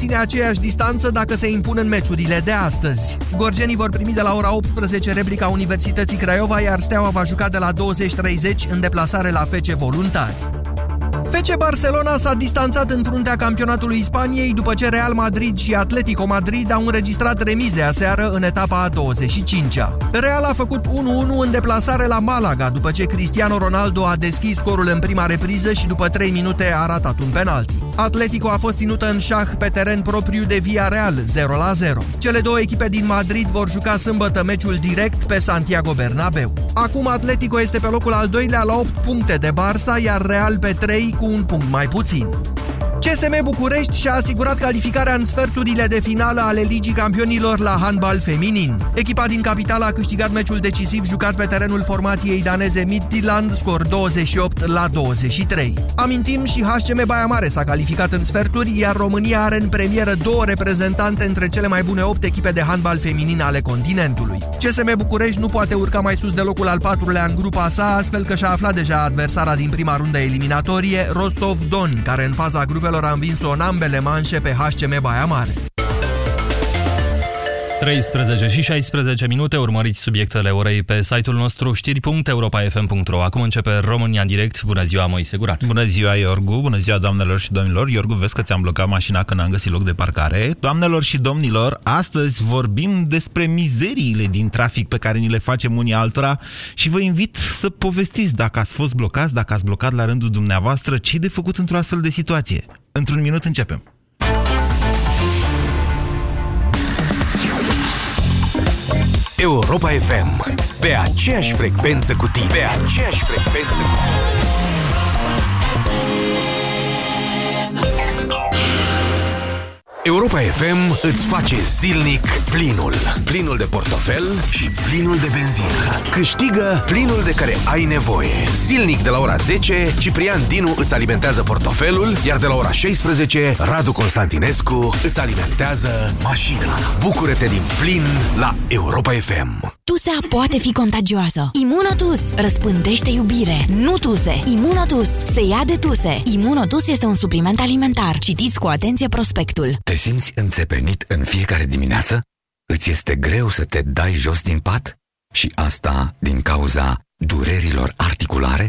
menține aceeași distanță dacă se impun în meciurile de astăzi. Gorgenii vor primi de la ora 18 replica Universității Craiova, iar Steaua va juca de la 20.30 în deplasare la FC Voluntari. FC Barcelona s-a distanțat în fruntea campionatului Spaniei după ce Real Madrid și Atletico Madrid au înregistrat remize aseară în etapa a 25-a. Real a făcut 1-1 în deplasare la Malaga după ce Cristiano Ronaldo a deschis scorul în prima repriză și după 3 minute a ratat un penalti. Atletico a fost ținută în șah pe teren propriu de Via Real 0-0. Cele două echipe din Madrid vor juca sâmbătă meciul direct pe Santiago Bernabeu. Acum Atletico este pe locul al doilea la 8 puncte de Barça, iar Real pe 3 cu un punct mai puțin. CSM București și-a asigurat calificarea în sferturile de finală ale Ligii Campionilor la handbal feminin. Echipa din capitală a câștigat meciul decisiv jucat pe terenul formației daneze Midtjylland, scor 28 la 23. Amintim și HCM Baia Mare s-a calificat în sferturi, iar România are în premieră două reprezentante între cele mai bune 8 echipe de handbal feminin ale continentului. CSM București nu poate urca mai sus de locul al patrulea în grupa sa, astfel că și-a aflat deja adversara din prima rundă eliminatorie, Rostov Don, care în faza grupelor a învins-o în ambele manșe pe HCM Baia Mare. 13 și 16 minute, urmăriți subiectele orei pe site-ul nostru știri.europa.fm.ro Acum începe România în direct. Bună ziua, Moise Guran. Bună ziua, Iorgu. Bună ziua, doamnelor și domnilor. Iorgu, vezi că ți-am blocat mașina când am găsit loc de parcare. Doamnelor și domnilor, astăzi vorbim despre mizeriile din trafic pe care ni le facem unii altora și vă invit să povestiți dacă ați fost blocați, dacă ați blocat la rândul dumneavoastră, ce de făcut într-o astfel de situație. Într-un minut începem. Europa FM. Pe aceeași frecvență cu tine. Pe aceeași frecvență cu tine. Europa FM îți face zilnic plinul. Plinul de portofel și plinul de benzină. Câștigă plinul de care ai nevoie. Zilnic de la ora 10, Ciprian Dinu îți alimentează portofelul, iar de la ora 16, Radu Constantinescu îți alimentează mașina. Bucură-te din plin la Europa FM. Tusea poate fi contagioasă. Imunotus răspândește iubire, nu tuse. Imunotus se ia de tuse. Imunotus este un supliment alimentar. Citiți cu atenție prospectul. Te simți înțepenit în fiecare dimineață? Îți este greu să te dai jos din pat? Și asta din cauza durerilor articulare?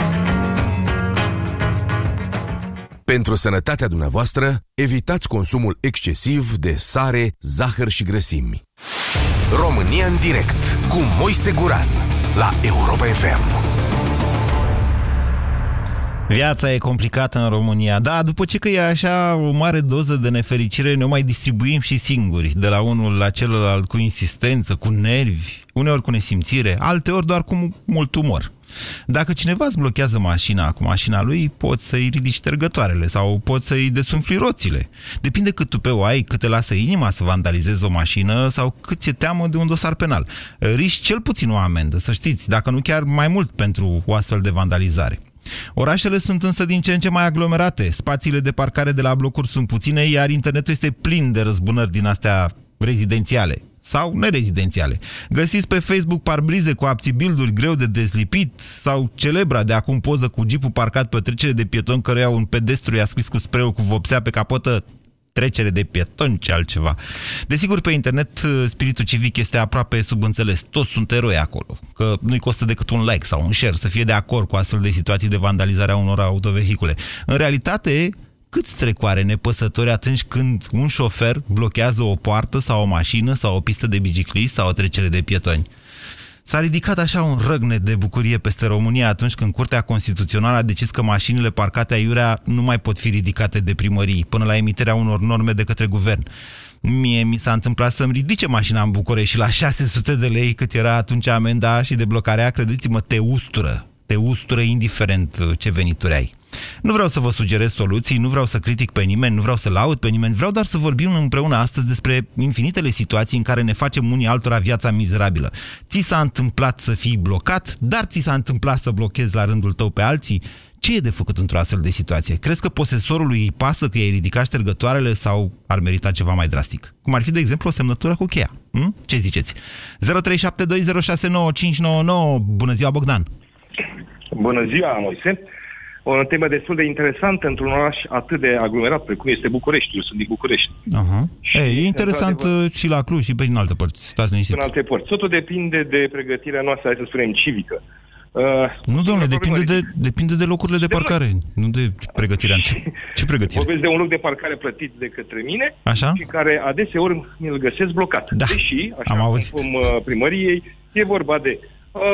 Pentru sănătatea dumneavoastră, evitați consumul excesiv de sare, zahăr și grăsimi. România în direct cu Moise Guran la Europa FM. Viața e complicată în România. Da, după ce că e așa o mare doză de nefericire, ne mai distribuim și singuri, de la unul la celălalt, cu insistență, cu nervi, uneori cu nesimțire, alteori doar cu mult umor. Dacă cineva îți blochează mașina cu mașina lui, poți să-i ridici ștergătoarele sau poți să-i desumfli roțile. Depinde cât tupeu ai, cât te lasă inima să vandalizezi o mașină sau cât ți-e teamă de un dosar penal. Riști cel puțin o amendă, să știți, dacă nu chiar mai mult pentru o astfel de vandalizare. Orașele sunt însă din ce în ce mai aglomerate, spațiile de parcare de la blocuri sunt puține, iar internetul este plin de răzbunări din astea rezidențiale sau nerezidențiale. Găsiți pe Facebook parbrize cu abțibilduri greu de dezlipit sau celebra de acum poză cu jeepul parcat pe o trecere de pieton căruia un pedestru i-a scris cu spreu cu vopsea pe capotă trecere de pieton, ce altceva. Desigur, pe internet spiritul civic este aproape subînțeles. Toți sunt eroi acolo. Că nu-i costă decât un like sau un share să fie de acord cu astfel de situații de vandalizare a unor autovehicule. În realitate, câți trecoare nepăsători atunci când un șofer blochează o poartă sau o mașină sau o pistă de bicicliști sau o trecere de pietoni? S-a ridicat așa un răgnet de bucurie peste România atunci când Curtea Constituțională a decis că mașinile parcate aiurea nu mai pot fi ridicate de primării până la emiterea unor norme de către guvern. Mie mi s-a întâmplat să-mi ridice mașina în București și la 600 de lei cât era atunci amenda și deblocarea, credeți-mă, te ustură te ustură indiferent uh, ce venituri ai. Nu vreau să vă sugerez soluții, nu vreau să critic pe nimeni, nu vreau să laud pe nimeni, vreau doar să vorbim împreună astăzi despre infinitele situații în care ne facem unii altora viața mizerabilă. Ți s-a întâmplat să fii blocat, dar ți s-a întâmplat să blochezi la rândul tău pe alții? Ce e de făcut într-o astfel de situație? Crezi că posesorului îi pasă că i-ai ridicat ștergătoarele sau ar merita ceva mai drastic? Cum ar fi, de exemplu, o semnătură cu cheia. Hm? Ce ziceți? 0372069599. Bună ziua, Bogdan! Bună ziua, Moise! O temă destul de interesantă într-un oraș atât de aglomerat precum este București. Eu sunt din București. Aha. Ei, e interesant uh, și la Cluj și pe din alte părți. Stați liniștit. În alte părți. Totul depinde de pregătirea noastră, hai să spunem, civică. Uh, nu, domnule, depinde de, depinde de locurile de parcare, de nu de pregătirea. Ce, ce pregătire? Vorbesc de un loc de parcare plătit de către mine Așa? și care adeseori mi-l găsesc blocat. Da, Deși, așa am auzit. cum uh, primăriei, e vorba de uh,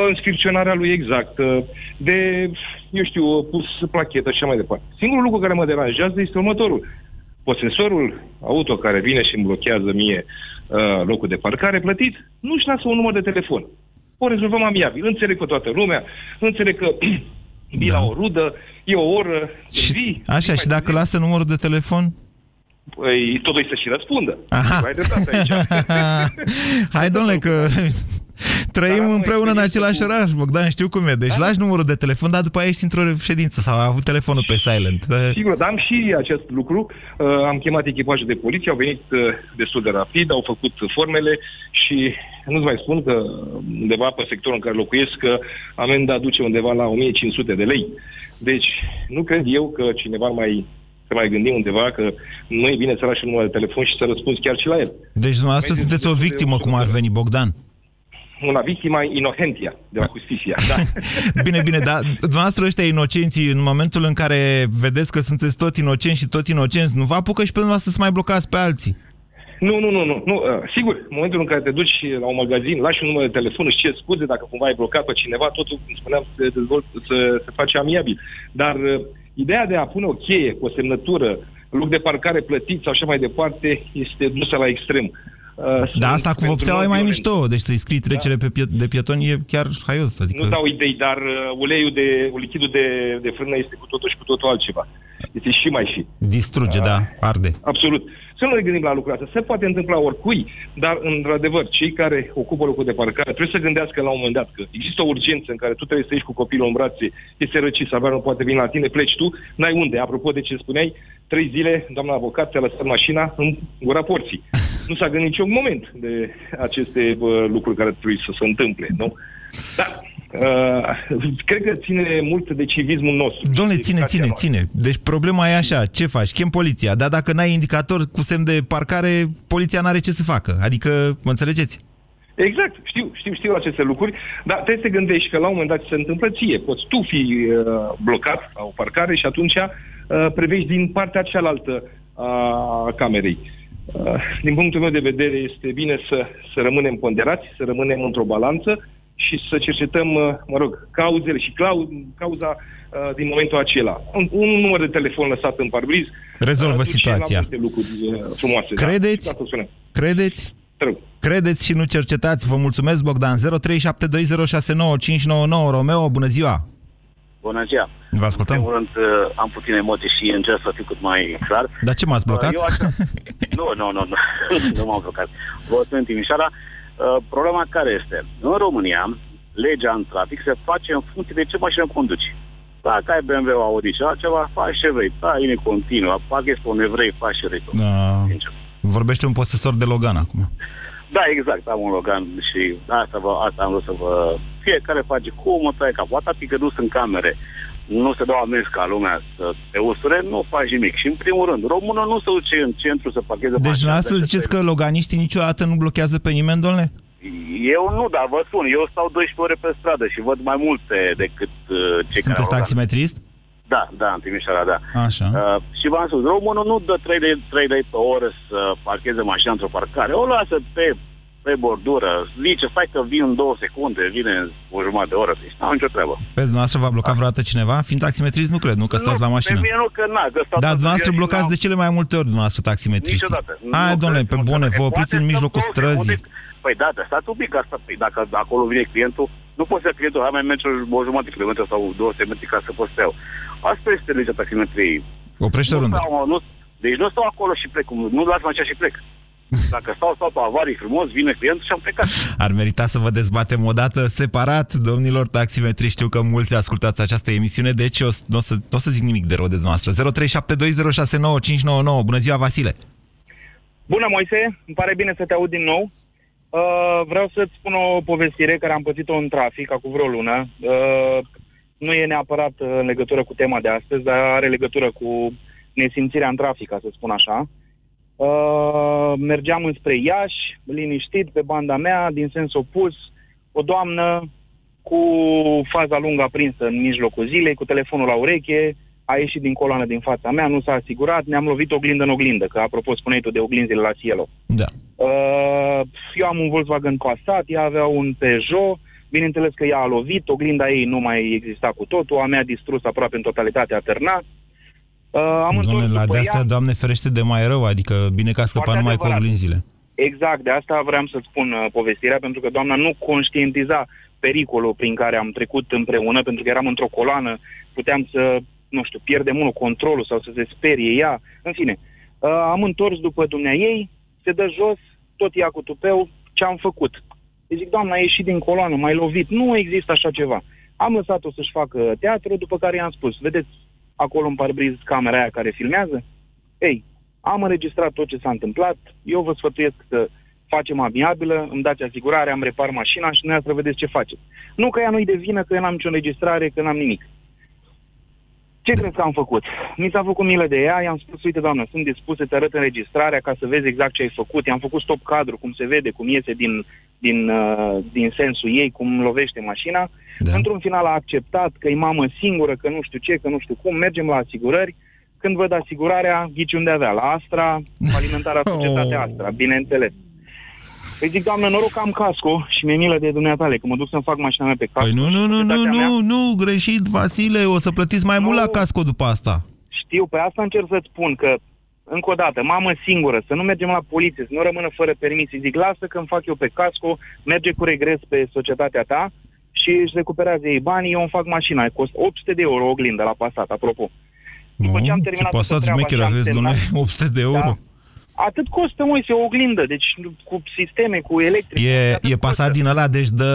înscripționarea lui exact, uh, de, eu știu, pus plachetă și așa mai departe. Singurul lucru care mă deranjează este următorul. Posesorul auto care vine și îmi blochează mie uh, locul de parcare plătit, nu-și lasă un număr de telefon. O rezolvăm amiabil. Înțeleg cu toată lumea, înțeleg că vii Da. la o rudă, e o oră, Și, vii, așa, vii mai și dacă târziu. lasă numărul de telefon? Păi, totul să și răspundă. Aha. Ai dreptate aici. Hai, domnule, că trăim Dar am o împreună în experiență același cu- oraș, Bogdan, știu cum e. Deci Da? lași numărul de telefon, dar după aia ești într-o ședință sau ai avut telefonul pe silent. Sigur, dar am și acest lucru. Uh, am chemat echipajul de poliție, au venit uh, destul de rapid, au făcut formele și nu-ți mai spun că undeva pe sectorul în care locuiesc, că amenda duce undeva la 1500 de lei. Deci, nu cred eu că cineva ar mai să mai gândim undeva că nu e bine să lași un număr de telefon și să răspunzi chiar și la el. Deci dumneavoastră Mai sunteți o destul de victimă, cum ar ușor. veni, Bogdan. Una victima inocentia de la justiția. Da. Bine, bine, dar dumneavoastră ăștia inocenții, în momentul în care vedeți că sunteți tot inocenți și tot inocenți, nu vă apucă și pe dumneavoastră să mai blocați pe alții. Nu, nu, nu, nu. nu. Uh, sigur, în momentul în care te duci la un magazin, lași un număr de telefon, își ceri scuze dacă cumva ai blocat pe cineva, totul, cum spuneam, se dezvolt, se, se face amiabil. Dar uh, ideea de a pune o cheie cu o semnătură, loc de parcare plătit sau așa mai departe, este dusă la extrem. Uh, Dar sunt asta cu pentru vopseaua e mai non-violent. mișto, deci să-i scrii trecere pe pie- de pietoni e chiar haios. Adică... Nu dau idei, dar uh, uleiul de, lichidul de, de frână este cu totul și cu totul altceva. Este și mai și. Distruge, da, arde. Absolut. Să nu ne gândim la lucrul ăsta. Se poate întâmpla oricui, dar, într-adevăr, cei care ocupă locul de parcare trebuie să gândească la un moment dat că există o urgență în care tu trebuie să ieși cu copilul în brațe, este răcit, salvarea nu poate veni la tine, pleci tu, n-ai unde. Apropo de ce spuneai, trei zile, doamna avocat ți-a lăsat mașina în gura porții. Nu s-a gândit niciun moment de aceste bă, lucruri care trebuie să se întâmple, nu? Da. Uh, cred că ține mult de civismul nostru. Domnule, de ține, educația ține, noastră. ține. Deci problema e așa, ce faci? Chem poliția, dar dacă n-ai indicator cu semn de parcare, poliția n-are ce să facă. Adică, mă înțelegeți? Exact, știu, știu, știu aceste lucruri, dar trebuie să gândești că la un moment dat ce se întâmplă ție. Poți tu fi uh, blocat la o parcare și atunci uh, prevești din partea cealaltă a camerei. Uh, din punctul meu de vedere este bine să, să rămânem ponderați, să rămânem într-o balanță și să cercetăm, uh, mă rog, cauzele și clau, cauza uh, din momentul acela. Un, un număr de telefon lăsat în parbriz Rezolvă uh, duce situația. La multe lucruri uh, frumoase. Credeți? Da, asta spunem. Credeți? Te rog. Credeți și nu cercetați. Vă mulțumesc, Bogdan. 0372069599. Romeo, bună ziua! Bună ziua! Vă În ascultăm. primul rând, uh, am puține emoții și încerc să fiu cât mai clar. Dar ce m-ați blocat? Uh, Eu așa... nu, nu, nu, nu, nu m-am blocat. Vă sunt în Timișoara. Uh, Problema care este? În România, legea în trafic se face în funcție de ce mașină conduci. Dacă ai BMW, Audi și altceva, faci ce vrei. Da, e continuă. Parcă este un evrei, faci ce vrei. tu. Da. Sincer. Vorbește un posesor de Logan acum. Da, exact, am un Logan și asta, vă, asta am vrut să vă... Fiecare face cum o taie capul, atât că nu sunt camere, nu se dau amenzi ca lumea să te usure, nu faci nimic. Și în primul rând, românul nu se duce în centru să parcheze Deci mașina, dumneavoastră să ziceți se- că loganiștii niciodată nu blochează pe nimeni, domnule? Eu nu, dar vă spun, eu stau 12 ore pe stradă și văd mai multe decât uh, cei care Sunteți au Logan. taximetrist? Da, da, în Timișoara, da. Așa. Uh, și v-am spus, românul nu dă 3 lei, 3 lei pe oră să parcheze mașina într-o parcare. O lasă pe, pe bordură, zice, stai că vin în două secunde, vine în o jumătate de oră. Deci n-au nicio treabă. Pe dumneavoastră v-a blocat vreodată cineva? Fiind taximetrist, nu cred, nu că stați nu, la mașină. Pe mine nu, că na, că stau Dar toată dumneavoastră ziua și blocați n-am- de cele mai multe ori, dumneavoastră taximetriștii. Niciodată. Hai, Nu domnule, cred pe niciodată. bune, vă Poate opriți în să mijlocul bloche, străzii. poate- Păi da, dar stați un pic, asta, păi dacă acolo vine clientul, Nu pot să cred, hai mai merge o jumătate de kilometru sau 200 metri ca să pot să iau. Asta este legea taximetriei. Oprește Nu rândul. stau, nu, deci nu stau acolo și plec. Nu las mașina și plec. Dacă stau, stau pe avarii frumos, vine clientul și am plecat. Ar merita să vă dezbatem o dată separat, domnilor taximetri. Știu că mulți ascultați această emisiune, deci o, nu o, să, nu o să zic nimic de rău de noastră. 0372069599. Bună ziua, Vasile! Bună, Moise! Îmi pare bine să te aud din nou. Uh, vreau să-ți spun o povestire care am pățit-o în trafic acum vreo lună. Uh, nu e neapărat uh, în legătură cu tema de astăzi, dar are legătură cu nesimțirea în trafic, ca să spun așa. Uh, mergeam înspre Iași, liniștit, pe banda mea, din sens opus, o doamnă cu faza lungă aprinsă în mijlocul zilei, cu telefonul la ureche, a ieșit din coloană din fața mea, nu s-a asigurat, ne-am lovit oglindă în oglindă, că apropo spuneai tu de oglinzile la Cielo. Da. Uh, eu am un Volkswagen Passat, ea avea un Peugeot, bineînțeles că ea a lovit, oglinda ei nu mai exista cu totul, a mea distrus aproape în totalitate, a târnat. Uh, am întors Doamne, la după de astea, ea. Doamne ferește de mai rău, adică bine că a scăpat Foarte numai cu adevărat. oglinzile. Exact, de asta vreau să spun uh, povestirea, pentru că doamna nu conștientiza pericolul prin care am trecut împreună, pentru că eram într-o coloană, puteam să, nu știu, pierdem unul controlul sau să se sperie ea, în fine. Uh, am întors după dumnea ei, se dă jos, tot ea cu tupeu, ce am făcut. Îi zic, doamna, a ieșit din coloană, mai lovit, nu există așa ceva. Am lăsat-o să-și facă teatru, după care i-am spus, vedeți acolo în parbriz camera aia care filmează? Ei, am înregistrat tot ce s-a întâmplat, eu vă sfătuiesc să facem amiabilă, îmi dați asigurare, am repar mașina și dumneavoastră vedeți ce faceți. Nu că ea nu-i de vină, că eu n-am nicio înregistrare, că n-am nimic. Ce crezi că am făcut? Mi s-a făcut milă de ea, i-am spus, uite doamnă, sunt dispus să-ți arăt înregistrarea ca să vezi exact ce ai făcut. I-am făcut stop cadru, cum se vede, cum iese din, din, uh, din sensul ei, cum lovește mașina. Da. Într-un final a acceptat că e mamă singură, că nu știu ce, că nu știu cum, mergem la asigurări. Când văd asigurarea, ghici unde avea, la Astra, alimentarea societatea Oh. Astra, bineînțeles. Îi zic, doamnă, noroc că am casco și mi-e milă de dumneatale, că mă duc să-mi fac mașina mea pe casco. Păi nu, și nu, nu, nu, societatea mea- nu, nu, greșit, Vasile, o să plătiți mai mult Nu. la casco după asta. Știu, pe asta încerc să-ți spun că, încă o dată, mamă singură, să nu mergem la poliție, să nu rămână fără permis. Îi zic, lasă că îmi fac eu pe casco, merge cu regres pe societatea ta și își recuperează ei banii, eu îmi fac mașina. Cost 800 de euro oglindă la pasat, apropo. După ce am terminat ce toată pasat treaba șmecher și am aveți, semnat- domnule, 800 de euro. Da. Atât costă, mă, este o oglindă, deci cu sisteme, cu electric. E, atât e pasat costă. din ăla, deci dă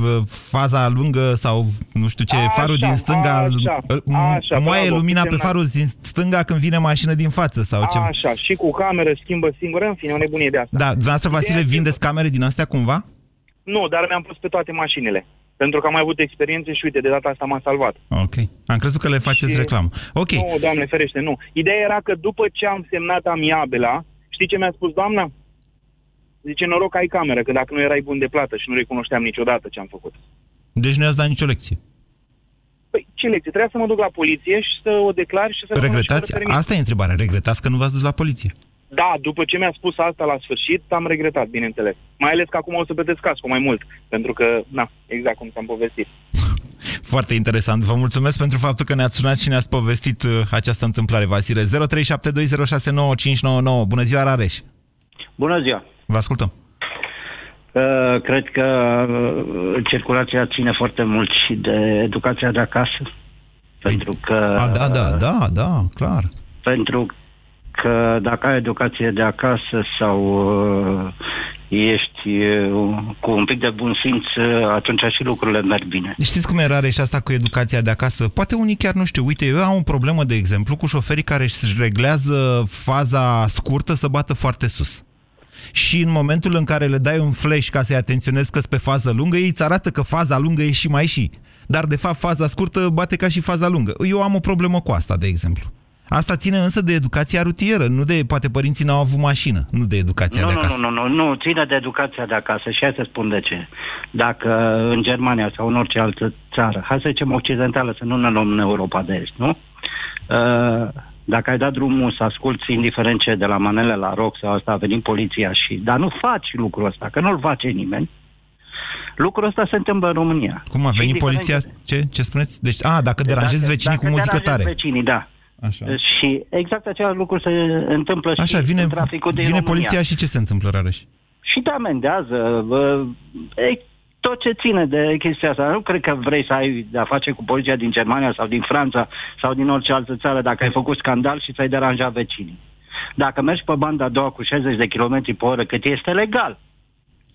v, faza lungă sau nu știu ce, Așa, farul din stânga, așa, îl- m- așa, moaie bravo, lumina pe semnat. farul din stânga când vine mașină din față sau ceva. Așa, și cu cameră schimbă singură, în fine, o nebunie de asta. Da, dumneavoastră, Vasile, Ideea e- vindeți camere din astea cumva? Nu, dar mi-am pus pe toate mașinile. Pentru că am mai avut experiențe și uite, de data asta m-a salvat. Ok. Am crezut că le faceți Și- reclamă. Ok. Nu, doamne ferește, nu. Ideea era că după ce am semnat amiabela, știi ce mi-a spus doamna? Zice, noroc că ai cameră, că dacă nu erai bun de plată și nu recunoșteam niciodată ce am făcut. Deci nu i-ați dat nicio lecție. Păi, ce lecție? Trebuia să mă duc la poliție și să o declar și să rămână și Regretați? fără permis. Asta e întrebarea. Regretați că nu v-ați dus la poliție. Da, după ce mi-a spus asta la sfârșit, am regretat, bineînțeles. Mai ales că acum o să plătesc casco mai mult, pentru că, na, exact cum ți-am povestit. Foarte interesant. Vă mulțumesc pentru faptul că ne-ați sunat și ne-ați povestit uh, această întâmplare, Vasile. 0372069599. Bună ziua, Rareș. Bună ziua! Vă ascultăm. Uh, cred că uh, circulația ține foarte mult și de educația de acasă. Pentru că... A, da, da, da, da, clar. Pentru că dacă ai educație de acasă sau uh, ești uh, cu un pic de bun simț, uh, atunci și lucrurile merg bine. Știți cum e rare și asta cu educația de acasă? Poate unii chiar nu știu. Uite, eu am o problemă, de exemplu, cu șoferii care își reglează faza scurtă să bată foarte sus. Și în momentul în care le dai un flash ca să-i atenționezi că pe fază lungă, ei îți arată că faza lungă e și mai și. Dar, de fapt, faza scurtă bate ca și faza lungă. Eu am o problemă cu asta, de exemplu. Asta ține însă de educația rutieră, nu de, poate părinții n-au avut mașină, nu de educația Nu, de nu, acasă. nu, nu, nu, nu, ține de educația de acasă și hai să spun de ce. Dacă în Germania sau în orice altă țară, hai să zicem occidentală, să nu ne luăm în Europa de Est, nu? Uh, Dacă ai dat drumul să asculti indiferent ce de la manele la rock sau asta a venit poliția și... Dar nu faci lucrul ăsta, că nu-l face nimeni. Lucrul ăsta se întâmplă în România. Cum a Și venit indiferent poliția? Ce, ce spuneți? Deci, a, dacă deranjezi dacă- vecinii dacă cu muzică deranjezi tare. vecinii, da. Așa. Și exact același lucru se întâmplă și Așa, vine, în traficul din vine România. poliția și ce se întâmplă, Rareș? Și te amendează. bă, E tot ce ține de chestia asta. Nu cred că vrei să ai de-a face cu poliția din Germania sau din Franța sau din orice altă țară dacă ai făcut scandal și ți-ai deranjat vecinii. Dacă mergi pe banda a doua cu 60 de km pe oră, cât este legal,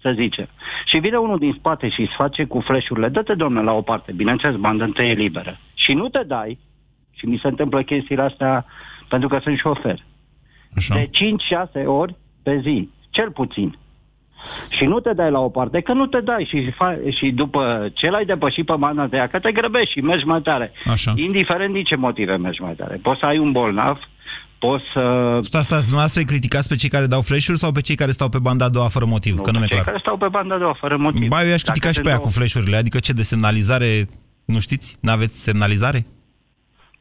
să zicem, și vine unul din spate și îți face cu flash-urile, dă-te, domnule, la o parte, bineînțeles, banda întâi e liberă. Și nu te dai, și mi se întâmplă chestiile astea pentru că sunt șofer, Așa. de 5-6 ori pe zi, cel puțin. Și nu te dai la o parte, că nu te dai și, fa- și după ce l-ai depășit pe banda de ea, că te grăbești și mergi mai tare. Așa. Indiferent din ce motive mergi mai tare. Poți să ai un bolnav, poți să... Stați, stați, dumneavoastră îi criticați pe cei care dau flash-uri sau pe cei care stau pe banda a doua fără motiv? că nu mi-e cei clar. care stau pe banda a doua, fără motiv. Ba, eu i-aș Dacă critica și sunt pe aia două- cu flash-urile, adică ce, de semnalizare, nu știți? N-aveți semnalizare?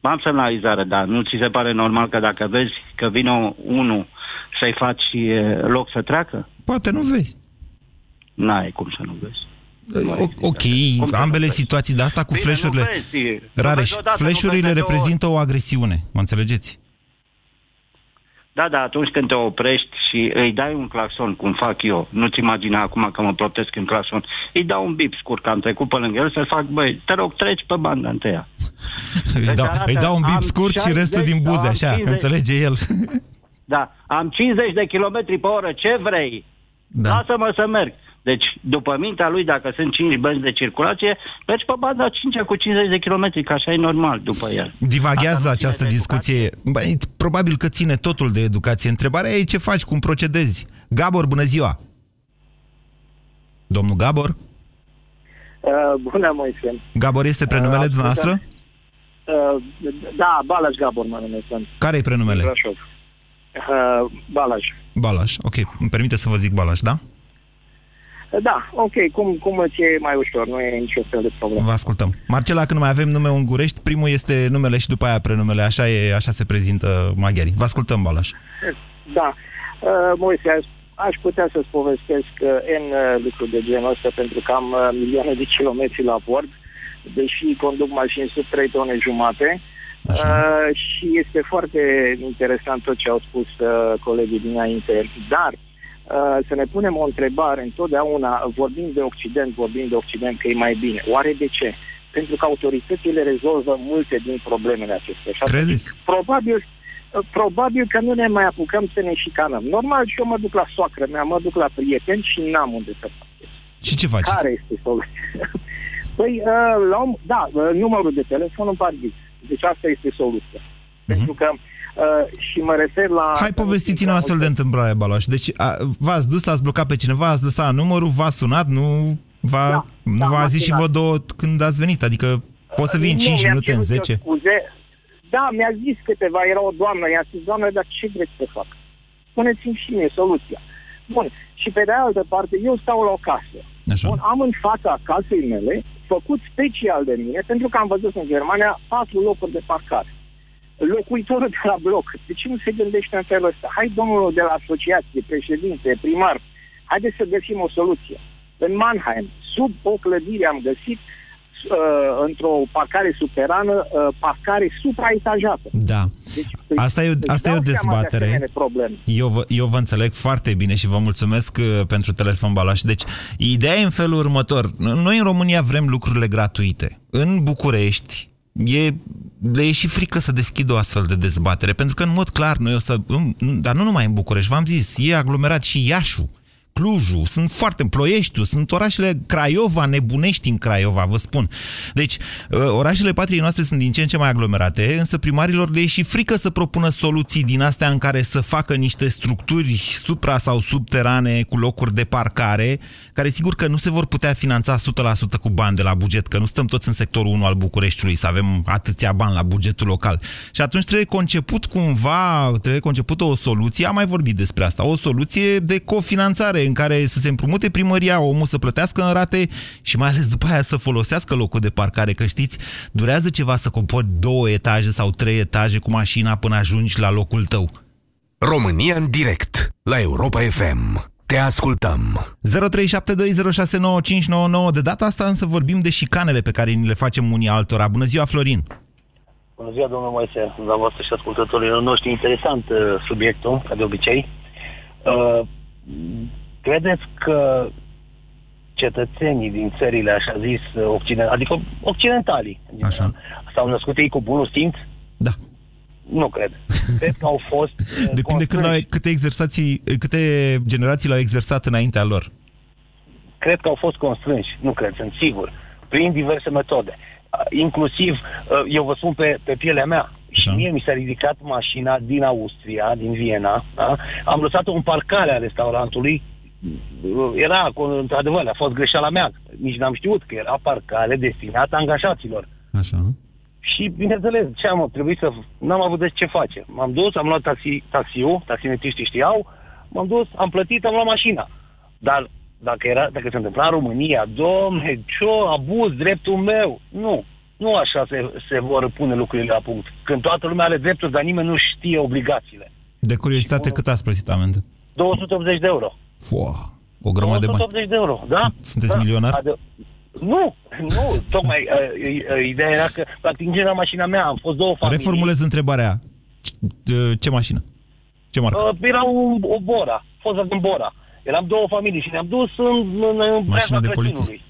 Am semnalizare, dar nu ți se pare normal că dacă vezi că vine unul să-i faci e, loc să treacă? Poate nu vezi. N-ai cum să nu vezi. O- Ok, ambele situații de asta cu Bine, flash-urile... nu vezi, nu Rareș, vezi odată, nu flash-urile vezi de două reprezintă o agresiune, mă înțelegeți? Da, da, atunci când te oprești și îi dai un claxon, cum fac eu, nu-ți imagina acum că mă plătesc în claxon, îi dau un bip scurt, că am trecut pe lângă el, să fac, băi, te rog, treci pe banda întâia. Îi dau, arată, îi dau un bip am scurt și 60, restul din buze, am așa, 50. înțelege el. Da, am 50 de kilometri pe oră, ce vrei? Da. Lasă-mă să merg. Deci, după mintea lui, dacă sunt 5 benzi de circulație, mergi pe banda 5 cu 50 de kilometri, că așa e normal după el. Divaghează Asta nu această ține de discuție. Băi, probabil că ține totul de educație. Întrebarea e ce faci, cum procedezi. Gabor, bună ziua! Domnul Gabor? Uh, bună, Moise. Gabor este prenumele Uh, dumneavoastră? Uh, da, Balaj Gabor mă numesc. sunt. Care e prenumele? Brașov. Uh, Balaj. Balaș. Ok, îmi permite să vă zic Balaș, da? Uh, Da, ok, cum, cum îți e mai ușor, nu e nicio fel de problemă. Vă ascultăm. Marcela, când mai avem nume ungurești, primul este numele și după aia prenumele. Așa, e, așa se prezintă maghiarii. Vă ascultăm, Balaș. Da. Uh, Moise, aș, aș putea să-ți povestesc uh, N uh, lucruri de genul ăsta pentru că am uh, milioane de kilometri la bord, deși conduc mașini sub 3 tone jumate. Uh, și este foarte interesant tot ce au spus uh, colegii dinainte. Dar uh, să ne punem o întrebare întotdeauna, vorbim de Occident, vorbim de Occident că e mai bine. Oare de ce? Pentru că autoritățile rezolvă multe din problemele acestea. Și atunci, Credeți? Probabil, uh, probabil că nu ne mai apucăm să ne șicanăm. Normal, și eu mă duc la soacră mea, mă duc la prieteni și n-am unde să fac. Și ce faci? Care este soluția? păi, uh, la un, da, uh, numărul de telefon în parghiz. Deci asta este soluția. Pentru că uh, și mă refer la... Mhm. Hai povestiți-ne o astfel de întâmplare, Balaș. Deci a, v-ați dus, ați blocat pe cineva, ați lăsat numărul, v-a sunat, nu v-a, Da, nu da, v-a m-a zis și sunat. vă două când ați venit. Adică poți să vii în Nu, 5 mi-a minute, în cerut eu 10. Scuze. Da, mi-a zis câteva, era o doamnă, i-a zis, doamnă, dar ce vreți să fac? Spuneți-mi și mie soluția. Bun, și pe de altă parte, eu stau la o casă. Așa. Bun, am în fața casei mele, făcut special de mine, pentru că am văzut în Germania patru locuri de parcare. Locuitorul de la bloc, de ce nu se gândește în felul ăsta? Hai, domnul de la asociație, președinte, primar, haideți să găsim o soluție. În Mannheim, sub o clădire am găsit uh, într-o parcare subterană, uh, parcare supraetajată. Da. Deci, Asta e, o- îți asta e o dau seama de dezbatere. asemenea probleme. Eu vă, eu vă înțeleg foarte bine și vă mulțumesc uh, pentru telefon, Balaș. Deci, ideea e în felul următor. Noi în România vrem lucrurile gratuite. În București e, le e și frică să deschidă o astfel de dezbatere, pentru că în mod clar noi o să... în- Dar nu numai în București, v-am zis, e aglomerat și Iașu. Clujul, sunt foarte, Ploieștiul, sunt orașele Craiova, nebunești în Craiova, vă spun. Deci, uh, orașele patriei noastre sunt din ce în ce mai aglomerate, însă primarilor le e și frică să propună soluții din astea în care să facă niște structuri supra- sau subterane cu locuri de parcare, care sigur că nu se vor putea finanța 100% cu bani de la buget, că nu stăm toți în sectorul 1 al Bucureștiului să avem atâția bani la bugetul local. Și atunci trebuie conceput cumva, trebuie concepută o soluție, am mai vorbit despre asta, o soluție de cofinanțare în care să se împrumute primăria, omul să plătească în rate și mai ales după aia să folosească locul de parcare, că știți, durează ceva să cobori două etaje sau trei etaje cu mașina până ajungi la locul tău. România în direct la Europa FM. Te ascultăm. 0372069599 De data asta însă vorbim de șicanele pe care ni le facem unii altora. Bună ziua, Florin! Bună ziua, domnul Moise, dumneavoastră și ascultătorilor noștri. Interesant uh, subiectul, ca de obicei. Uh, credeți că cetățenii din țările, așa zis, occident, adică occidentalii, Așa. s-au născut ei cu bunul simț? Da. Nu cred. Cred că au fost... uh, Depinde cât constrânși. la, câte, exersații, câte generații l-au exersat înaintea lor. Cred că au fost constrânși, nu cred, sunt sigur, prin diverse metode. Uh, Inclusiv, uh, eu vă spun pe, pe pielea mea, și mie mi s-a ridicat mașina din Austria, din Viena, da? am lăsat-o în parcarea restaurantului, Uh, era acolo, într-adevăr, a fost greșeala mea, nici n-am știut că era parcare destinată angajaților. Așa. Și, bineînțeles, ce am trebuit să... N-am avut de ce face. M-am dus, am luat taxi, taxiul, taximetriștii știau, m-am dus, am plătit, am luat mașina. Dar dacă, era, dacă se întâmpla în România, domne, ce abuz dreptul meu. Nu, nu așa se, se vor pune lucrurile la punct. Când toată lumea are drepturi, dar nimeni nu știe obligațiile. De curiozitate, cât ați plătit amendă? 280 de euro. Fua, o grămadă de bani. 280 de euro, da? Sunteți da. milionar? Ade- nu, nu, tocmai uh, uh, ideea era că, practic, nici era mașina mea, am fost două familii. Reformulez întrebarea. Ce, ce mașină? Ce marcă? Uh, era un, o Bora, fost din Bora. Eram două familii și ne-am dus în, în, în Mașină breaza de Crăciunului.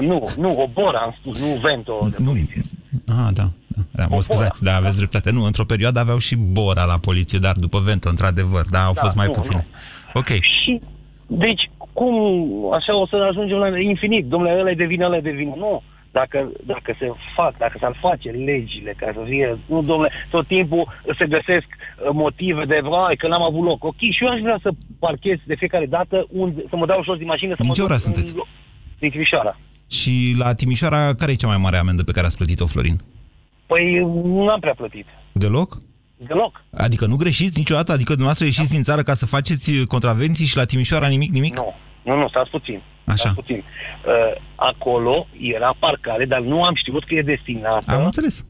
nu, nu, o Bora am spus, nu Vento de nu. poliție. Ah, da. da, da mă scuzați, da, aveți dreptate. Nu, într-o perioadă aveau și Bora la poliție, dar după Vento, într-adevăr, da, au Da, fost mai nu, puține. Ok. Și, deci, cum așa o să ajungem la infinit? Domnule, ăla e de vină, ăla e de vină. Nu. Dacă, dacă se fac, dacă s-ar face legile ca să fie, nu, domnule, tot timpul se găsesc uh, motive de, vai, că n-am avut loc. Ok, și eu aș vrea să parchez de fiecare dată, unde, să mă dau jos din mașină, să Din mă ce duc ora în sunteți? lo- Din Timișoara. Și la Timișoara, care e cea mai mare amendă pe care ați plătit-o, Florin? Păi nu am prea plătit. Deloc? Deloc. Adică nu greșiți niciodată? Adică dumneavoastră ieșiți din țară ca să faceți contravenții și la Timișoara nimic, nimic? Nu. Nu, nu, stați puțin. Așa. Stați puțin. Uh, acolo era parcare, dar nu am știut că e destinată. Am înțeles.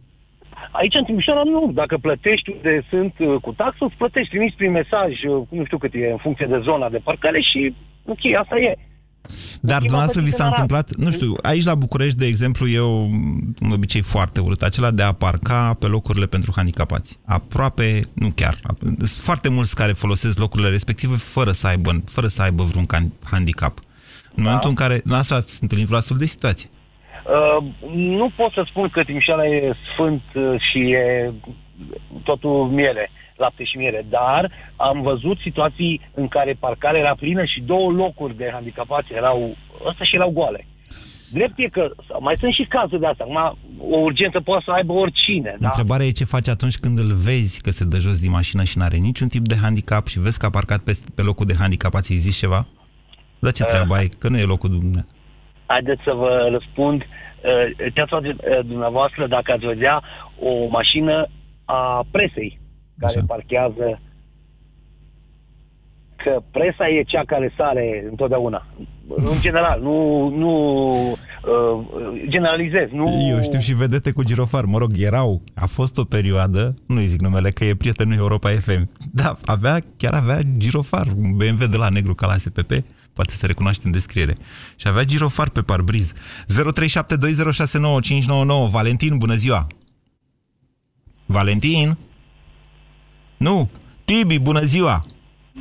Aici, în Timișoara, nu. Dacă plătești unde sunt uh, cu taxă, îți plătești, trimiți prin mesaj, uh, nu știu cât e, în funcție de zona de parcare și, ok, asta e. Dar dumneavoastră vi plătit s-a în Arad. întâmplat, nu știu, aici la București, de exemplu, e o- un obicei foarte urât, acela de a parca pe locurile pentru handicapați. Aproape, nu chiar, ap- sunt foarte mulți care folosesc locurile respective fără să aibă, fără să aibă vreun can- handicap. În momentul în care dumneavoastră ați întâlnit vreo astfel de situație. Uh, nu pot să spun că Timișoara e sfânt uh, și e totul miere, lapte și miere, dar am văzut situații în care parcarea era plină și două locuri de handicapați erau, ăsta și erau goale. Drept e că mai sunt și cazuri de asta. Acum, o urgență poate să aibă oricine. Da? Întrebarea e ce faci atunci când îl vezi că se dă jos din mașină și nu are niciun tip de handicap și vezi că a parcat pe, pe locul de handicapați, îi zici ceva? Dar ce treabă ai? Că nu e locul dumneavoastră. Haideți să vă răspund. Uh, Ce ați face uh, dumneavoastră dacă ați vedea o mașină a presei care Așa. parchează că presa e cea care sare întotdeauna. În general, nu, nu uh, generalizez. Nu... Eu știu și vedete cu girofar, mă rog, erau, a fost o perioadă, nu-i zic numele, că e prietenul Europa FM, da, avea, chiar avea girofar, un BMW de la negru ca la SPP, poate se recunoaște în descriere. Și avea girofar pe parbriz. 0372069599, Valentin, bună ziua! Valentin? Nu, Tibi, bună ziua!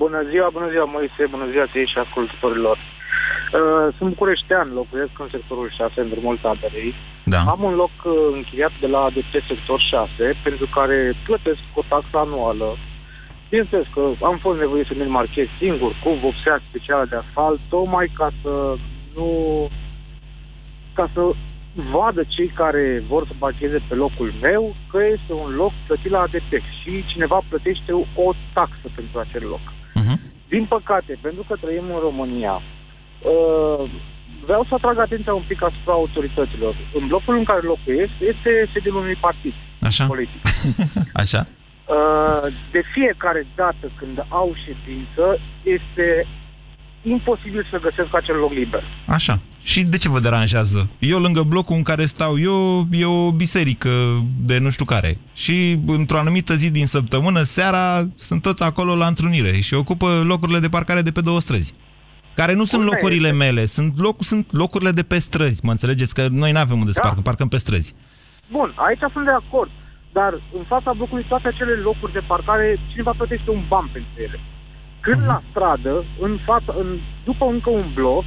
Bună ziua, bună ziua Moise, bună ziua ție și ascultătorilor. Uh, sunt bucureștean, locuiesc în sectorul 6, în drumul taberei. Da. Am un loc uh, închiriat de la ADT sector 6, pentru care plătesc o taxă anuală. Bineînțeles că am fost nevoit să mi marchez singur cu vopsea specială de asfalt, tocmai ca să nu... ca să vadă cei care vor să parcheze pe locul meu că este un loc plătit la ADT și cineva plătește o taxă pentru acel loc. Din păcate, pentru că trăim în România, uh, vreau să atrag atenția un pic asupra autorităților. În blocul în care locuiesc este sediul unui partid Așa? politic. Așa? Uh, de fiecare dată când au ședință, este imposibil să găsesc acel loc liber. Așa. Și de ce vă deranjează? Eu lângă blocul în care stau eu e o biserică de nu știu care. Și într-o anumită zi din săptămână, seara, sunt toți acolo la întrunire și ocupă locurile de parcare de pe două străzi. Care nu sunt Culmea locurile este- mele, sunt, loc, sunt locurile de pe străzi, mă înțelegeți? Că noi nu avem unde să Da. parcăm, parcăm pe străzi. Bun, aici sunt de acord, dar în fața blocului toate acele locuri de parcare, cineva plătește un ban pentru ele. Când la stradă, în fața, în, după încă un bloc,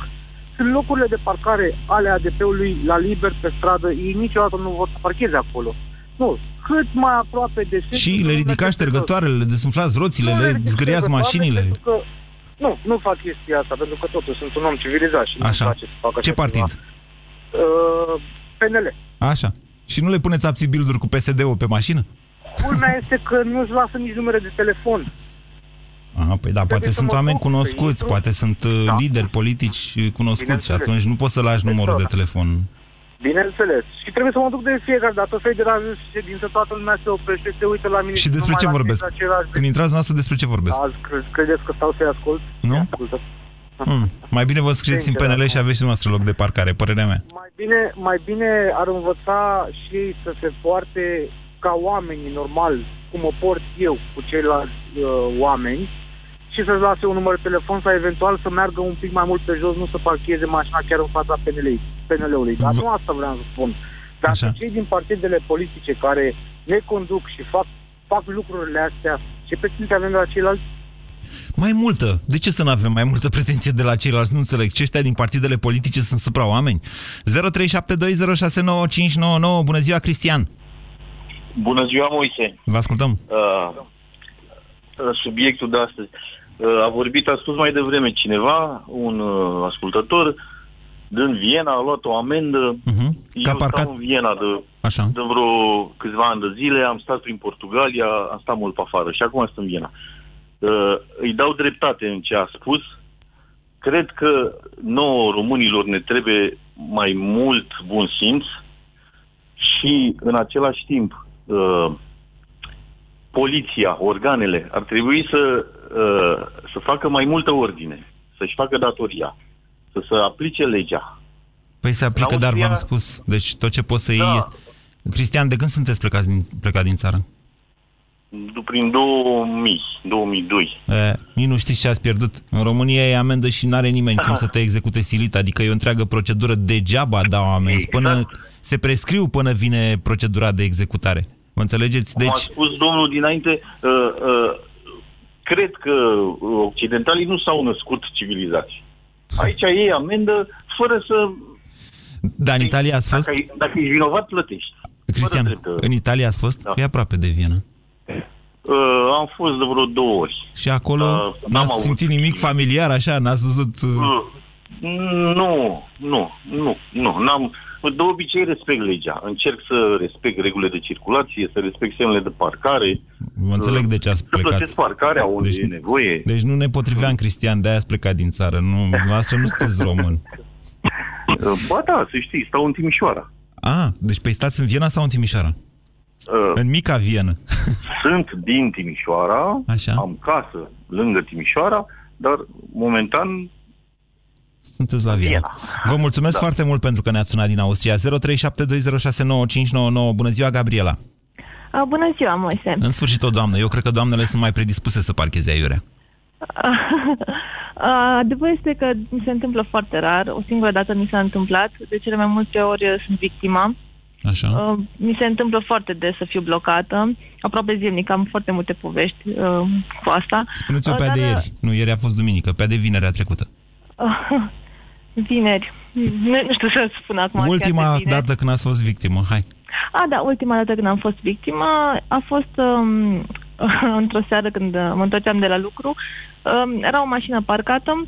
sunt locurile de parcare ale ADP-ului la liber pe stradă, ei niciodată nu vor să parcheze acolo. Nu, cât mai aproape de centru, Și le ridicați ștergătoarele, le desumflați roțile, Nu le ridic zgâriați ștergătoare mașinile. pentru Că, nu, nu fac chestia asta, pentru că totuși sunt un om civilizat și nu Așa. place să fac așa Ce ceva. partid? Uh, PNL. Așa. Și nu le puneți abțibilduri cu PSD-ul pe mașină? Culmea este că nu-ți lasă nici numere de telefon. Aha, păi da, poate să sunt mă oameni duc, să cunoscuți, intru. poate sunt uh, Da. lideri politici uh, cunoscuți și Bineînțeles. atunci nu poți să lași numărul de telefon. Bineînțeles. Și trebuie să mă duc de fiecare dată, să-i deranjez ședință, toată lumea se oprește, se uită la mine. Și despre numai ce la vorbesc? mine, același- Când intrați noastră, despre ce vorbesc? Azi cre- credeți că stau să-i ascult? Nu? Ascultă. Hmm. Mai bine vă scrieți în Sincer, PNL și acum. aveți și dumneavoastră loc de parcare, părerea mea. Mai bine, mai bine ar învăța și ei să se poarte ca oamenii normal, cum mă port eu cu ceilalți uh, oameni și să-și lase un număr de telefon sau eventual să meargă un pic mai mult pe jos, nu să parcheze mașina chiar în fața PNL-ului. PNL-ului. Dar nu asta vreau să spun. Dacă Așa. cei din partidele politice care ne conduc și fac, fac lucrurile astea, ce pretenție avem de la ceilalți? Mai multă. De ce să nu avem mai multă pretenție de la ceilalți? Nu înțeleg. Ce ăștia din partidele politice sunt supra-oameni? 0372069599. Bună ziua, Cristian! Bună ziua, Moise. Vă ascultăm. Uh, uh, subiectul de astăzi. Uh, a vorbit, a spus mai devreme cineva, un uh, ascultător, din Viena a luat o amendă. Uh-huh. Că a Eu parcat... stau în Viena de, Așa. de vreo câțiva ani de zile, am stat prin Portugalia, am stat mult pe afară și acum sunt în Viena. Uh, îi dau dreptate în ce a spus. Cred că nouă românilor ne trebuie mai mult bun simț și în același timp uh, poliția, organele ar trebui să, uh, să facă mai multă ordine, să-și facă datoria, să se aplice legea. Păi se aplică, În dar Austria- v-am spus. Deci tot ce poți să iei... Da. este- Cristian, de când sunteți plecați din, plecat din țară? Du- Prin 2000, 2002. E, nici nu știți ce ați pierdut. În România e amendă și n-are nimeni cum să te execute silit, adică e o întreagă procedură degeaba dau amenzi, Exact. până se prescriu până vine procedura de executare. Mă înțelegeți? Cum a Deci, spus domnul dinainte, uh, uh, cred că occidentalii nu s-au născut civilizați. Aici e amendă fără să... da, în Italia ați fost? Dacă, e- dacă ești vinovat, plătești. Cristian, drept, uh, în Italia ați fost? da. E aproape de Viena. Uh, am fost de vreo două ori. Și acolo Uh, n-am n-ați avut simțit nimic familiar, așa? N-ați văzut... uh, Uh, Nu, nu, nu, nu. N-am, de obicei respect legea. Încerc să respect regulile de circulație, să respect semnele de parcare. Vă înțeleg de ce ați Să plecat. plătesc parcarea unde Deci- e nevoie. Deci nu ne potriveam, Cristian, de-aia ați plecat din țară. Nu, noastră nu sunteți român. Uh, Ba da, să știți, stau în Timișoara. Ah, deci pe stați în Viena sau în Timișoara? Uh, În mica Vienă. Sunt din Timișoara, Așa. am casă lângă Timișoara, dar momentan Sunteți la Viena. Vă mulțumesc Da. foarte mult pentru că ne-ați sunat din Austria. 0372069599. Bună ziua, Gabriela. Uh, Bună ziua, Moise. În sfârșit o doamnă. Eu cred că doamnele sunt mai predispuse să parcheze aiurea. Uh, Adevărul este că mi se întâmplă foarte rar. O singură dată mi s-a întâmplat. De cele mai multe ori uh, sunt victima. Așa. Uh, mi se întâmplă foarte des să fiu blocată. Aproape zilnic. Am foarte multe povești uh, cu asta. Spuneți-o Uh, pe a de dar, ieri. Nu, ieri a fost duminică, pe a de vinerea trecută. Uh, Vineri. Nu, nu știu să spun acum. chiar de Ultima vineri. dată când ați fost victimă, hai. A, da, ultima dată când am fost victimă a fost um, într-o seară când uh, mă întorceam de la lucru. Um, era o mașină parcată.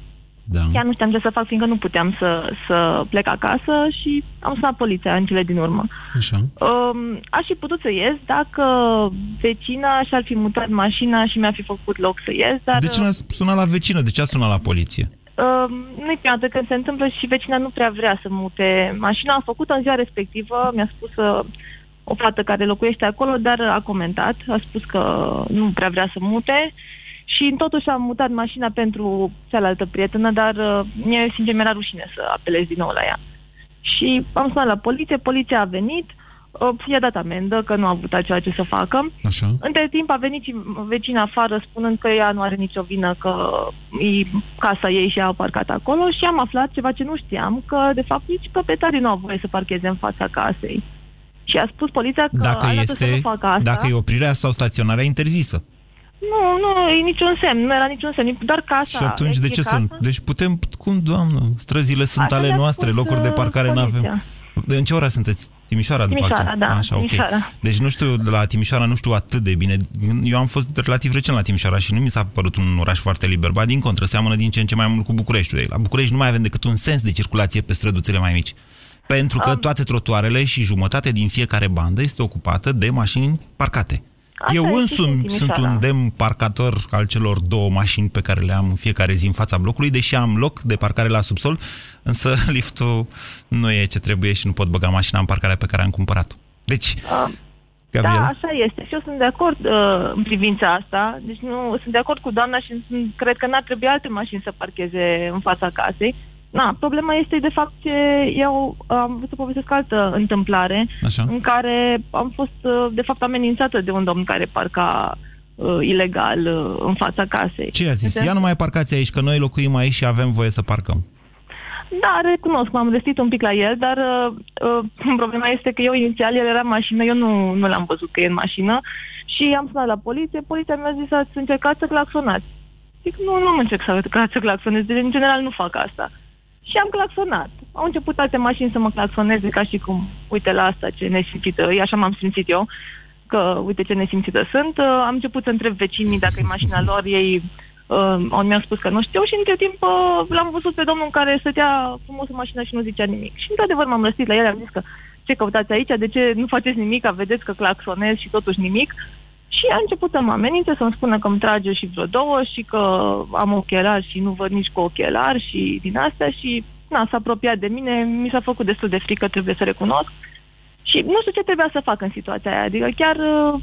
Da. Chiar nu știam ce să fac, fiindcă nu puteam să, să plec acasă și am sunat poliția în cele din urmă. Așa. Um, aș fi putut să ies dacă vecina și-ar fi mutat mașina și mi-ar fi făcut loc să ies, dar... De ce n-ați sunat la vecină? De ce ați sunat la poliție? Uh, nu-i prima dată când se întâmplă și vecina nu prea vrea să mute mașina. A făcut în ziua respectivă, mi-a spus uh, o fată care locuiește acolo, dar a comentat, a spus că nu prea vrea să mute și totuși am mutat mașina pentru cealaltă prietenă, dar uh, mie, sincer, mi-era rușine să apelez din nou la ea. Și am sunat la poliție, poliția a venit, uh, i-a dat amendă că nu a avut altceva ce să facă. Așa. Între timp a venit și vecina afară spunând că ea nu are nicio vină, că e casa ei și ea a parcat acolo și am aflat ceva ce nu știam, că de fapt nici proprietarii nu au voie să parcheze în fața casei. Și a spus poliția că Dacă arată să nu este, facă asta. dacă e oprirea sau staționarea interzisă. Nu, nu, e niciun semn, nu era niciun semn, doar casa. Și atunci de e ce casă. sunt? Deci putem, cum, doamnă, străzile sunt Așa ale ne-a noastre, spus, locuri de uh, parcare nu poliția. avem. De în ce ora sunteți? Timișoara, după Timișoara, aceea? da, Așa, ok. Timișoara. Deci nu știu, de la Timișoara nu știu atât de bine. Eu am fost relativ recent la Timișoara și nu mi s-a părut un oraș foarte liber. Ba, din contră, seamănă din ce în ce mai mult cu Bucureștiul. La București nu mai avem decât un sens de circulație pe străduțele mai mici. Pentru că toate trotuarele și jumătate din fiecare bandă este ocupată de mașini parcate. Asta Eu e și în însumi Timișoara. sunt un demn parcator al celor două mașini pe care le am în fiecare zi în fața blocului, deși am loc de parcare la subsol, însă liftul nu e ce trebuie și nu pot băga mașina în parcarea pe care am cumpărat-o. Deci, Gabriela? Da, așa este. Și eu sunt de acord uh, în privința asta. Deci nu sunt de acord cu doamna și sunt, cred că n-ar trebui alte mașini să parcheze în fața casei. Na, problema este de fapt ce eu am vrut să povestesc altă întâmplare Așa. în care am fost uh, de fapt amenințată de un domn care parca uh, ilegal uh, în fața casei. Ce a zis? Înțeleg? Ia nu mai parcați aici, că noi locuim aici și avem voie să parcăm. Da, recunosc, m-am răstit un pic la el, dar uh, uh, problema este că eu inițial, el era în mașină, eu nu, nu l-am văzut că e în mașină și am sunat la poliție, poliția mi-a zis ați încercat să claxonați. Zic, nu, nu am încercat să, să claxonez, deci în general nu fac asta. Și am claxonat. Au început alte mașini să mă claxoneze ca și cum, uite la asta ce nesimțită, e așa m-am simțit eu, că uite ce nesimțită sunt. Uh, am început să întreb vecinii dacă e mașina lor, ei uh, mi-au spus că nu știu și între timp uh, l-am văzut pe domnul care stătea frumos în mașină și nu zicea nimic. Și într-adevăr m-am răstit la el, am zis că ce căutați aici, de ce nu faceți nimic, vedeți că claxonez și totuși nimic. Și a început să mă amenințe, să-mi spună că îmi trage și vreo două și că am ochelari și nu văd nici cu ochelari și din astea și na, s-a apropiat de mine, mi s-a făcut destul de frică, trebuie să recunosc. Și nu știu ce trebuia să fac în situația aia, adică chiar uh,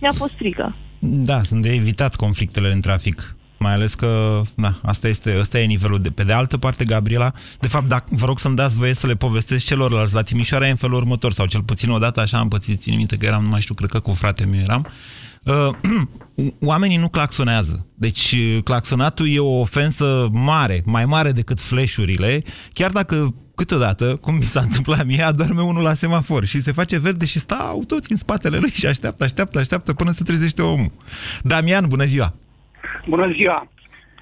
mi-a fost frică. Da, sunt de evitat conflictele în trafic. Mai ales că, da, asta este, asta e nivelul de... Pe de altă parte, Gabriela, de fapt, dacă, vă rog să-mi dați voie să le povestesc celorlalți. La Timișoara e în felul următor, sau cel puțin odată așa am pățit, țin minte că eram, nu mai știu, cred că cu frate meu eram. Uh, oamenii nu claxonează. Deci uh, claxonatul e o ofensă mare, mai mare decât flashurile, chiar dacă câteodată, cum mi s-a întâmplat mie, adorme unul la semafor și se face verde și stau toți în spatele lui și așteaptă, așteaptă, așteaptă până se trezește omul. Damian, bună ziua! Bună ziua!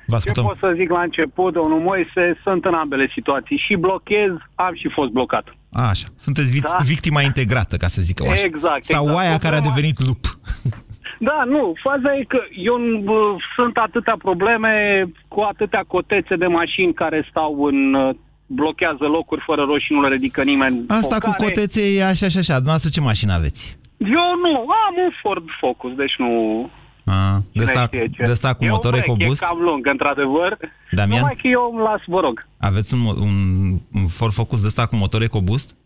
Vă ascultăm. Ce pot să zic la început, domnul Moise, sunt în ambele situații. Și blochez, am și fost blocat. A, așa. Sunteți vi- Da. victima integrată, ca să zic așa. Exact, Sau exact. oaia care a Problema- devenit lup. Da, nu, faza e că eu bă, sunt atâtea probleme cu atâtea cotețe de mașini care stau în uh, blochează locuri fără roși și nu le ridică nimeni. Asta cu Focare. cotețe e așa și așa. Dumneavoastră ce mașină aveți? Eu nu, am un Ford Focus, deci nu... A, de cine asta, știe ce. de asta cu E motor un vechi, EcoBoost? E cam lung, într-adevăr. Damian? Numai că eu îmi las, vă rog. Aveți un, mo- un, un Ford Focus de asta cu motor EcoBoost?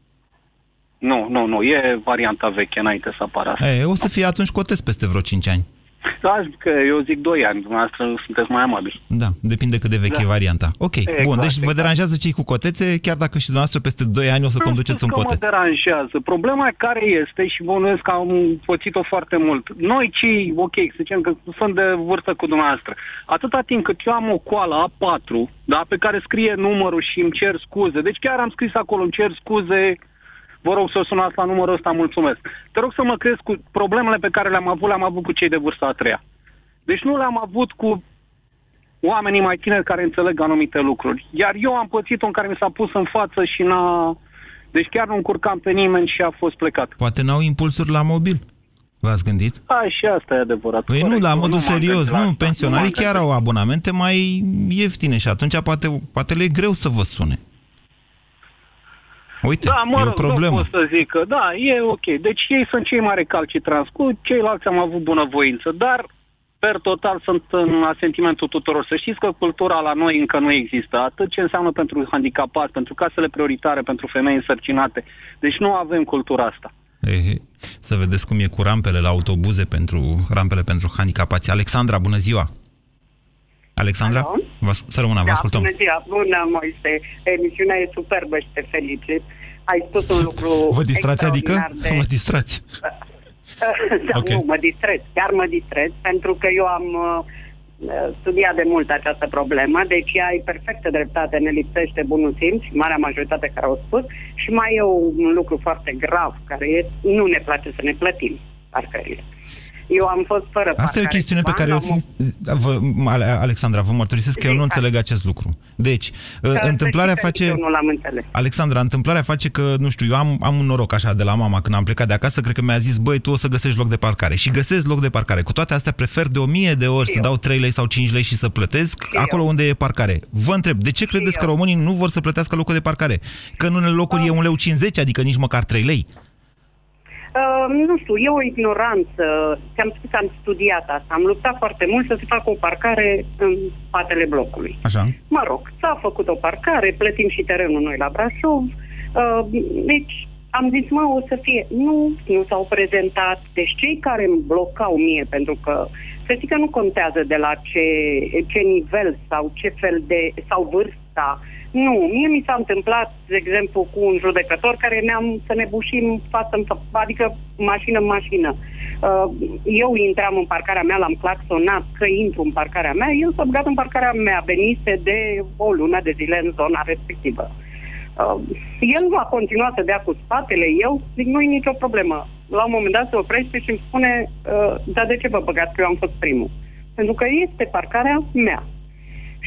Nu, nu, nu, e varianta veche înainte să apară asta. E, o să fie atunci cotez peste vreo 5 ani. Da, că eu zic 2 ani, dumneavoastră sunteți mai amabili. Da, depinde cât de veche Da. e varianta. Ok, Exact, bun, deci vă exact. deranjează cei cu cotețe, chiar dacă și dumneavoastră peste 2 ani o să conduceți un că mă coteț. deranjează. Problema care este, și bănuiesc că am pățit-o foarte mult, noi cei, ok, să zicem că sunt de vârstă cu dumneavoastră, atâta timp cât eu am o coală A4, da, pe care scrie numărul și îmi cer scuze, deci chiar am scris acolo, îmi cer scuze, vă rog să sunați la numărul ăsta, mulțumesc. Te rog să mă crezi cu problemele pe care le-am avut, le-am avut cu cei de vârsta a treia. Deci nu le-am avut cu oamenii mai tineri care înțeleg anumite lucruri. Iar eu am pățit-o în care mi s-a pus în față și n-a... Deci chiar nu încurcam pe nimeni și a fost plecat. Poate n-au impulsuri la mobil. V-ați gândit? A, și asta e adevărat. Păi nu, Corect. la Eu modul nu m-am serios, gândit la nu, asta. pensionarii Nu m-am chiar au abonamente mai ieftine și atunci poate, poate le e greu să vă sune. Uite, Da, mă e o rog, problemă. nu pot să zic că da, e ok. Deci ei sunt cei mai recalcitranți, cu ceilalți am avut bunăvoință, dar per total sunt în asentimentul tuturor. Să știți că cultura la noi încă nu există. Atât ce înseamnă pentru handicapați, pentru casele prioritare, pentru femei însărcinate. Deci nu avem cultura asta. E, să vedeți cum e cu rampele la autobuze pentru rampele pentru handicapați. Alexandra, bună ziua! Alexandra? Alo? Vă, să rămână, vă Da, ascultăm. bună ziua, bună, Moise. Emisiunea e superbă și te felicit. Ai spus un lucru Vă distrați, adică? extraordinar De... Vă distrați. da, Ok. Nu, mă distrez, chiar mă distrez, pentru că eu am uh, studiat de mult această problemă, deci ai perfectă dreptate, ne lipsește bunul simț, marea majoritate care au spus, și mai e un lucru foarte grav, care e, nu ne place să ne plătim. parcările. Eu am fost fără Asta e o parcare chestiune pe cu care eu... bani, am țin- Vă, Ale- Alexandra, vă mărturisesc că eu nu Zi, înțeleg acest lucru. Deci, Că să întâmplarea știi că face... nici Eu nu l-am înțeles. Alexandra, întâmplarea face că, nu știu, eu am, am un noroc așa de la mama când am plecat de acasă, cred că mi-a zis, băi, tu o să găsești loc de parcare. Și găsesc loc de parcare. Cu toate astea prefer de o mie de ori să dau 3 lei sau 5 lei și să plătesc acolo unde e parcare. Vă întreb, de ce credeți că românii nu vor să plătească locul de parcare? Că în unele locuri e 1 leu 50, adică nici măcar 3 lei. Uh, nu știu, e o ignoranță. Ți-am spus, am studiat asta. Am luptat foarte mult să se facă o parcare în spatele blocului. Așa. Mă rog, s-a făcut o parcare, plătim și terenul noi la Brașov. Uh, deci am zis, mă, o să fie. Nu, nu s-au prezentat. Deci cei care îmi blocau mie, pentru că să știi că nu contează de la ce, ce nivel sau ce fel de, sau vârsta. Nu, mie mi s-a întâmplat, de exemplu, cu un judecător care ne-am să ne bușim față în față, adică mașină în mașină. Uh, eu intram în parcarea mea, l-am claxonat că intru în parcarea mea, el s-a băgat în parcarea mea, venise de o lună de zile în zona respectivă. Uh, el a continuat să dea cu spatele, eu zic, nu e nicio problemă. La un moment dat se oprește și îmi spune, uh, dar de ce vă băgați că eu am fost primul? Pentru că este parcarea mea.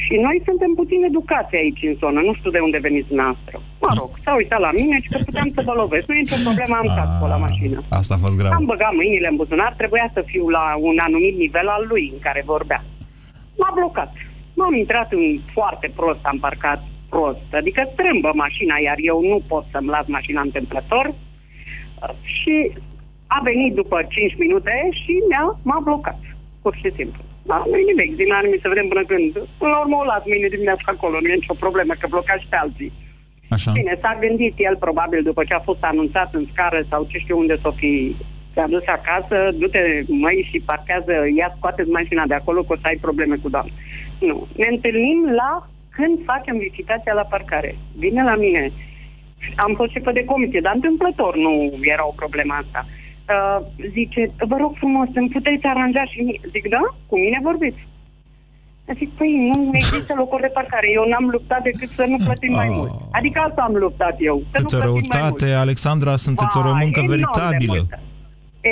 Și noi suntem puțin educați aici în zonă, nu știu de unde veniți noastră. Mă rog, s-a uitat la mine și că puteam să vă lovesc. Nu e nicio problemă, am casco la mașină. Asta a fost grav. Am băgat mâinile în buzunar, trebuia să fiu la un anumit nivel al lui în care vorbea. M-a blocat. M-am intrat în foarte prost, am parcat prost. Adică strâmbă mașina, iar eu nu pot să-mi las mașina întâmplător. Uh, Și a venit după 5 minute și mi-a, m-a blocat. Pur și simplu. Da, nu e nimic, din anumit să vedem până când. Până la urmă o las mâine dimineața acolo, nu e nicio problemă, că bloca și pe alții. Așa. Bine, s-a gândit el probabil după ce a fost anunțat în scară sau ce știu unde s-o fi te-a dus acasă, du-te măi și parchează, ia scoateți mașina de acolo că o să ai probleme cu doamna. Nu. Ne întâlnim la când facem licitația la parcare. Vine la mine. Am fost șefă de comisie, dar întâmplător nu era o problemă asta. Uh, zice, vă rog frumos, îmi puteți aranja și mie. Zic, da? Cu mine vorbiți. Zic, păi nu există locuri de parcare. Eu n-am luptat decât să nu plătim mai mult. Adică asta am luptat eu. Să nu Câtă plătim mai mult. răutate, Alexandra, sunteți o Vai, româncă enorm de veritabilă. multă.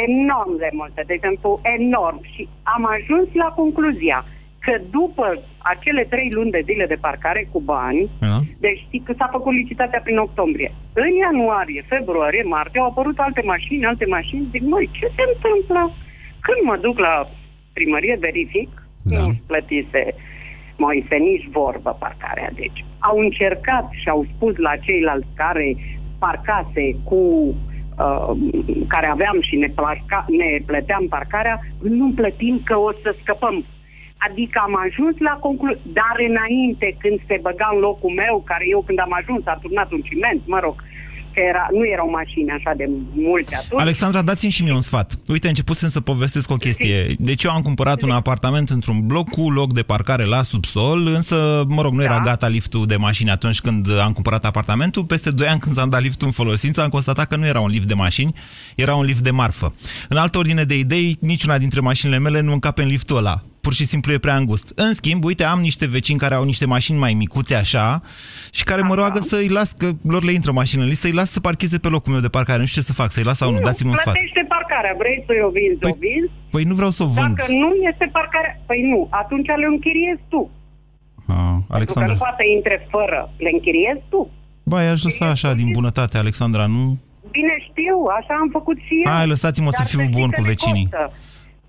Enorm de multă, de exemplu, enorm. Și am ajuns la concluzia că după acele trei luni de zile de parcare cu bani, Da? deci știi că s-a făcut licitația prin octombrie. În ianuarie, februarie, martie au apărut alte mașini, alte mașini. Zic, măi, ce se întâmplă? Când mă duc la primărie, verific, da. nu plătise Moise nici vorbă parcarea. Deci au încercat și au spus la ceilalți care parcase cu uh, care aveam și ne, parca, ne plăteam parcarea, nu plătim că o să scăpăm. Adică am ajuns la concluzie, dar înainte când se băga în locul meu, care eu când am ajuns a turnat un ciment, mă rog, că era, nu erau mașini așa de multe atunci. Alexandra, dați-mi și mie un sfat. Uite, începusem să povestesc o chestie. Deci eu am cumpărat un apartament într-un bloc cu loc de parcare la subsol, însă, mă rog, nu era gata liftul de mașini atunci când am cumpărat apartamentul. Peste 2 ani când s-a dat liftul în folosință, am constatat că nu era un lift de mașini, era un lift de marfă. În altă ordine de idei, niciuna dintre mașinile mele nu încape în liftul ăla. Pur și simplu e prea îngust. În schimb, uite, am niște vecini care au niște mașini mai micuțe așa și care mă roagă să-i las, că lor le intră mașinile, să-i las să parcheze pe locul meu de parcare. Nu știu ce să fac, să-i las sau nu, dați-mi un sfat. plătește parcarea, vrei să o vinzi, păi, o vinzi. Păi nu vreau să o vând. Dacă nu este parcarea, păi nu, atunci le închiriezi tu. Ah, Pentru că Alexandra. nu poate intre fără, le închiriezi tu. Ba, i-aș lăsa așa, din bunătate, Alexandra, nu? Bine știu, așa am făcut și eu. Hai, lăsați-mă să Dar fiu știi bun că cu ne vecinii. costă.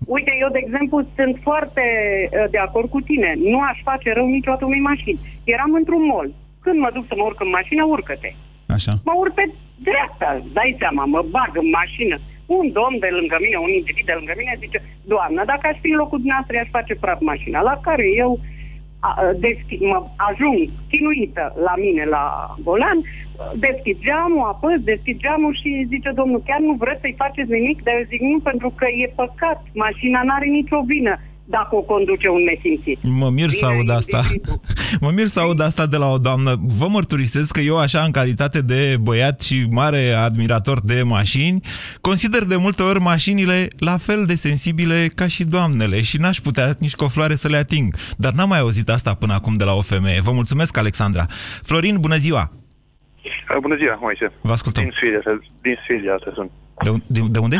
Uite, eu, de exemplu, sunt foarte uh, de acord cu tine. Nu aș face rău niciodată unei mașini. Eram într-un mall. Când mă duc să mă urc în mașină, urcă-te. Așa. Mă urc pe dreapta, dai seama, mă bag în mașină. Un domn de lângă mine, un individ de lângă mine zice, doamnă, dacă aș fi în locul dumneavoastră, i-aș face praf mașina. La care eu a, a, deschid, mă ajung chinuită la mine la volan, deschid geamul, apăs, deschid geamul și zice domnul, chiar nu vreți să-i faceți nimic? Dar eu zic nu, pentru că e păcat, mașina n-are nicio vină dacă o conduce un nesimțit. Mă mir să Vine aud asta. mă mir să aud asta de la o doamnă. Vă mărturisesc că eu, așa, în calitate de băiat și mare admirator de mașini, consider de multe ori mașinile la fel de sensibile ca și doamnele și n-aș putea nici cu o floare să le ating. Dar n-am mai auzit asta până acum de la o femeie. Vă mulțumesc, Alexandra. Florin, bună ziua! Uh, Bună ziua, Moise. Vă ascultăm. Din Suedia, te- din Suedia te sun. De, un- de, de unde?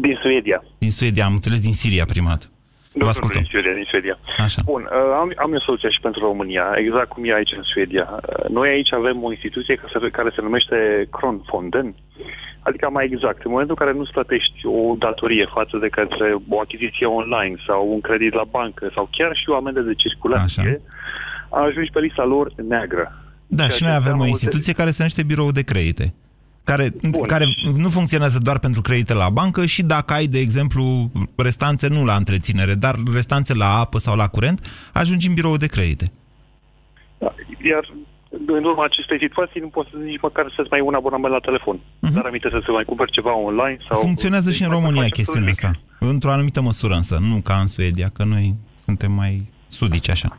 Din Suedia. Din Suedia, am înțeles din Siria prima dată. Nu, Vă nu, ascultăm. din Suedia, din Suedia. Așa. Bun, uh, am, am o soluție și pentru România, exact cum e aici în Suedia. Uh, Noi aici avem o instituție care se, care se numește Kronfonden, adică mai exact, în momentul în care nu-ți plătești o datorie față de către o achiziție online sau un credit la bancă sau chiar și o amendă de circulație, ajungi pe lista lor neagră. Da, și noi avem o instituție care se numește birou de credite. Care, care nu funcționează doar pentru credite la bancă și dacă ai, de exemplu, restanțe nu la întreținere, dar restanțe la apă sau la curent, ajungi în birou de credite. Iar în urma acestei situații nu poți să nici măcar să-ți mai iei un abonament la telefon. Uh-huh. Dar aminte să se mai cumperi ceva online sau... Funcționează și în mai România faci chestiunea absolut asta. Într-o anumită măsură însă, nu ca în Suedia, că noi suntem mai sudici așa.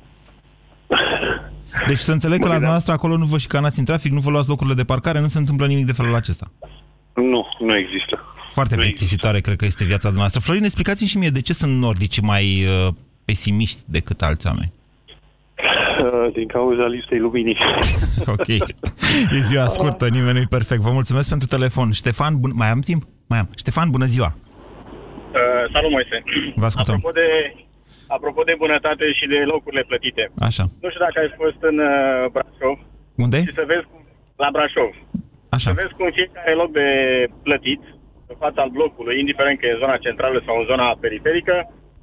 Deci să înțeleg că la dumneavoastră acolo nu vă șicanați în trafic, nu vă luați locurile de parcare, nu se întâmplă nimic de felul acesta. Nu, nu există. Foarte plictisitoare cred că este viața dumneavoastră. Florin, explicați-mi și mie de ce sunt nordici mai uh, pesimiști decât alți oameni. Uh, Din cauza lipsei luminii. Ok. E ziua scurtă, nimeni nu-i perfect. Vă mulțumesc pentru telefon. Ștefan, bun... mai am timp? Mai am. Ștefan, bună ziua. Uh, salut, Moise. Vă ascultăm. Apropo de, apropo de bunătate și de locurile plătite. Așa. Nu știu dacă ai fost în uh, Brașov. Unde? Și să vezi cum, la Brașov. Așa. Să vezi cum fiecare loc de plătit, în fața al blocului, indiferent că e zona centrală sau în zona periferică,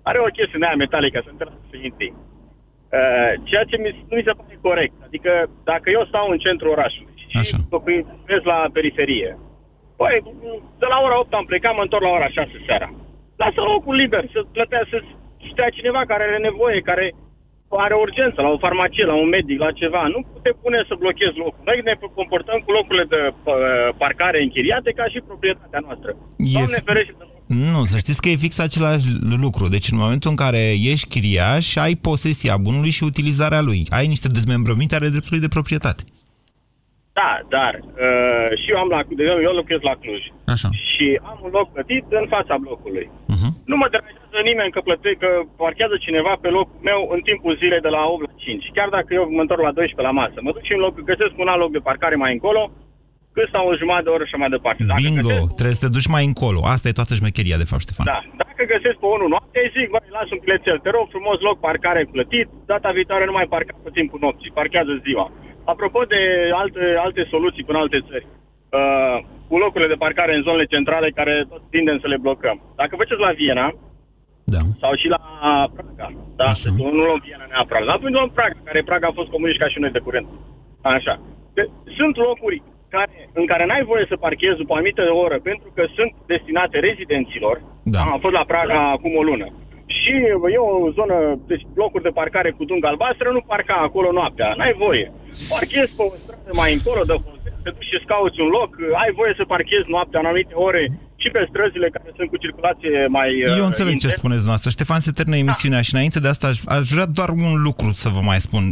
are o chestie aia metalică, sunt sfinții. Uh, ceea ce mi, nu mi se pare corect. Adică dacă eu stau în centrul orașului și Așa. locuiesc la periferie, Păi, de la ora 8 am plecat, mă întorc la ora 6 seara. Lasă locul liber, să plătea, să stea cineva care are nevoie, care are urgență, la o farmacie, la un medic, la ceva. Nu te pune să blochezi locul. Noi ne comportăm cu locurile de uh, parcare închiriate ca și proprietatea noastră. E Doamne f- ferește să Nu, să știți că e fix același lucru. Deci în momentul în care ești chiriaș, ai posesia bunului și utilizarea lui. Ai niște dezmembrăminte ale dreptului de proprietate. Da, dar uh, și eu am la, de eu, eu locuiesc la Cluj. Așa. Și am un loc plătit în fața blocului. Uh-huh. Nu mă deranjează nimeni că plăte, că parchează cineva pe locul meu în timpul zilei de la 8 la 5. Chiar dacă eu mă întorc la 12 la masă. Mă duc și în loc, găsesc un alt loc de parcare mai încolo, cât stau o jumătate de oră și mai departe. Dacă Bingo, găsesc, trebuie să te duci mai încolo. Asta e toată șmecheria, de fapt, Ștefan. da, dacă găsesc pe unul noapte, îi zic, băi, las un bilețel, te rog frumos loc parcare plătit, data viitoare nu mai parca pe timpul nopții, parchează ziua. Apropo de alte, alte soluții până alte țări, uh, cu locurile de parcare în zonele centrale care tot tindem să le blocăm. Dacă faceți la Viena, da. sau și la Praga, da, deci nu luăm Viena neapărat, dar luăm Praga, care Praga a fost comuniști ca și noi de curent. Așa. Că sunt locuri care, în care n-ai voie să parchezi după o anumită oră pentru că sunt destinate rezidenților. Da. Am fost la Praga acum o lună. Și e o zonă, deci blocuri de parcare cu dungă albastră, nu parca acolo noaptea, n-ai voie. Parchezi pe o stradă mai încolo de hotel, te duci și cauți un loc, ai voie să parchezi noaptea în anumite ore și pe străzile care sunt cu circulație mai Eu uh, înțeleg ce intensă. spuneți noastră. Ștefan, se termină emisiunea și înainte de asta aș, aș vrea doar un lucru să vă mai spun.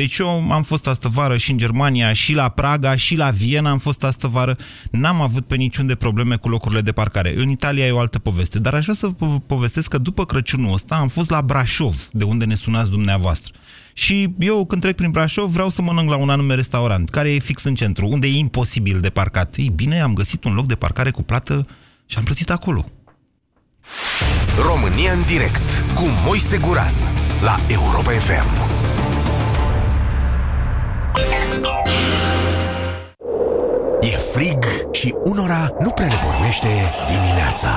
Deci eu am fost astă vară și în Germania, și la Praga, și la Viena am fost astă vară. N-am avut pe niciun de probleme cu locurile de parcare. În Italia e o altă poveste. Dar aș vrea să vă povestesc că după Crăciunul ăsta am fost la Brașov, de unde ne sunați dumneavoastră. Și eu când trec prin Brașov vreau să mănânc la un anume restaurant, care e fix în centru, unde e imposibil de parcat. Ei bine, am găsit un loc de parcare cu plată și am plătit acolo. România în direct cu Moise Guran la Europa FM. E frig și unora nu prea le pornește dimineața.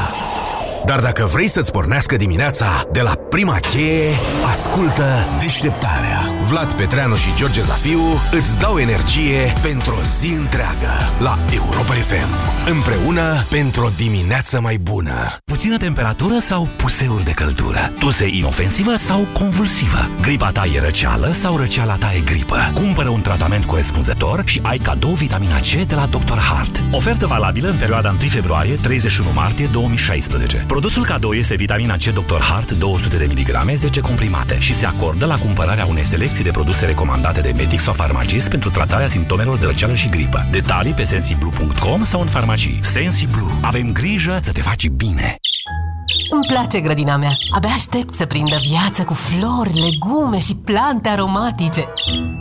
Dar dacă vrei să-ți pornească dimineața de la prima cheie, ascultă deșteptarea. Vlad Petreanu și George Zafiu îți dau energie pentru o zi întreagă la Europa FM. Împreună pentru o dimineață mai bună. Puțină temperatură sau puseuri de căldură? Tuse inofensivă sau convulsivă? Gripa ta e răceală sau răceala ta e gripă? Cumpără un tratament corespunzător și ai cadou vitamina C de la Dr. Hart. Ofertă valabilă în perioada 1 februarie-31 martie 2016. Produsul cadou este vitamina C Dr. Hart 200 de mg 10 comprimate și se acordă la cumpărarea unei selecții de produse recomandate de medic sau farmacist pentru tratarea simptomelor de răceală și gripă. Detalii pe sensiblu.com sau în farmacii. Sensiblu. Avem grijă să te faci bine. Îmi place grădina mea. Abia aștept să prindă viață cu flori, legume și plante aromatice.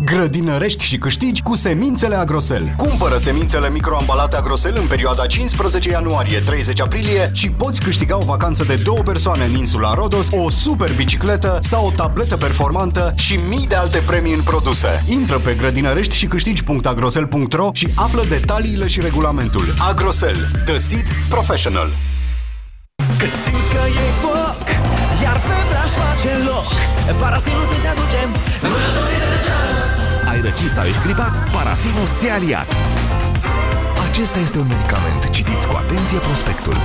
Grădinărești și câștigi cu semințele Agrosel. Cumpără semințele microambalate Agrosel în perioada 15 ianuarie-30 aprilie și poți câștiga o vacanță de două persoane în insula Rodos, o super bicicletă sau o tabletă performantă și mii de alte premii în produse. Intră pe grădinărești și câștigi.agrosel.ro și află detaliile și regulamentul. Agrosel. The Seed Professional. Cât simți că e foc Iar febra își face loc Parasinul îți aduce Vânătorii de răceală Ai răcit sau ești gripat? Parasinus ți aliat. Acesta este un medicament. Citiți cu atenție prospectul.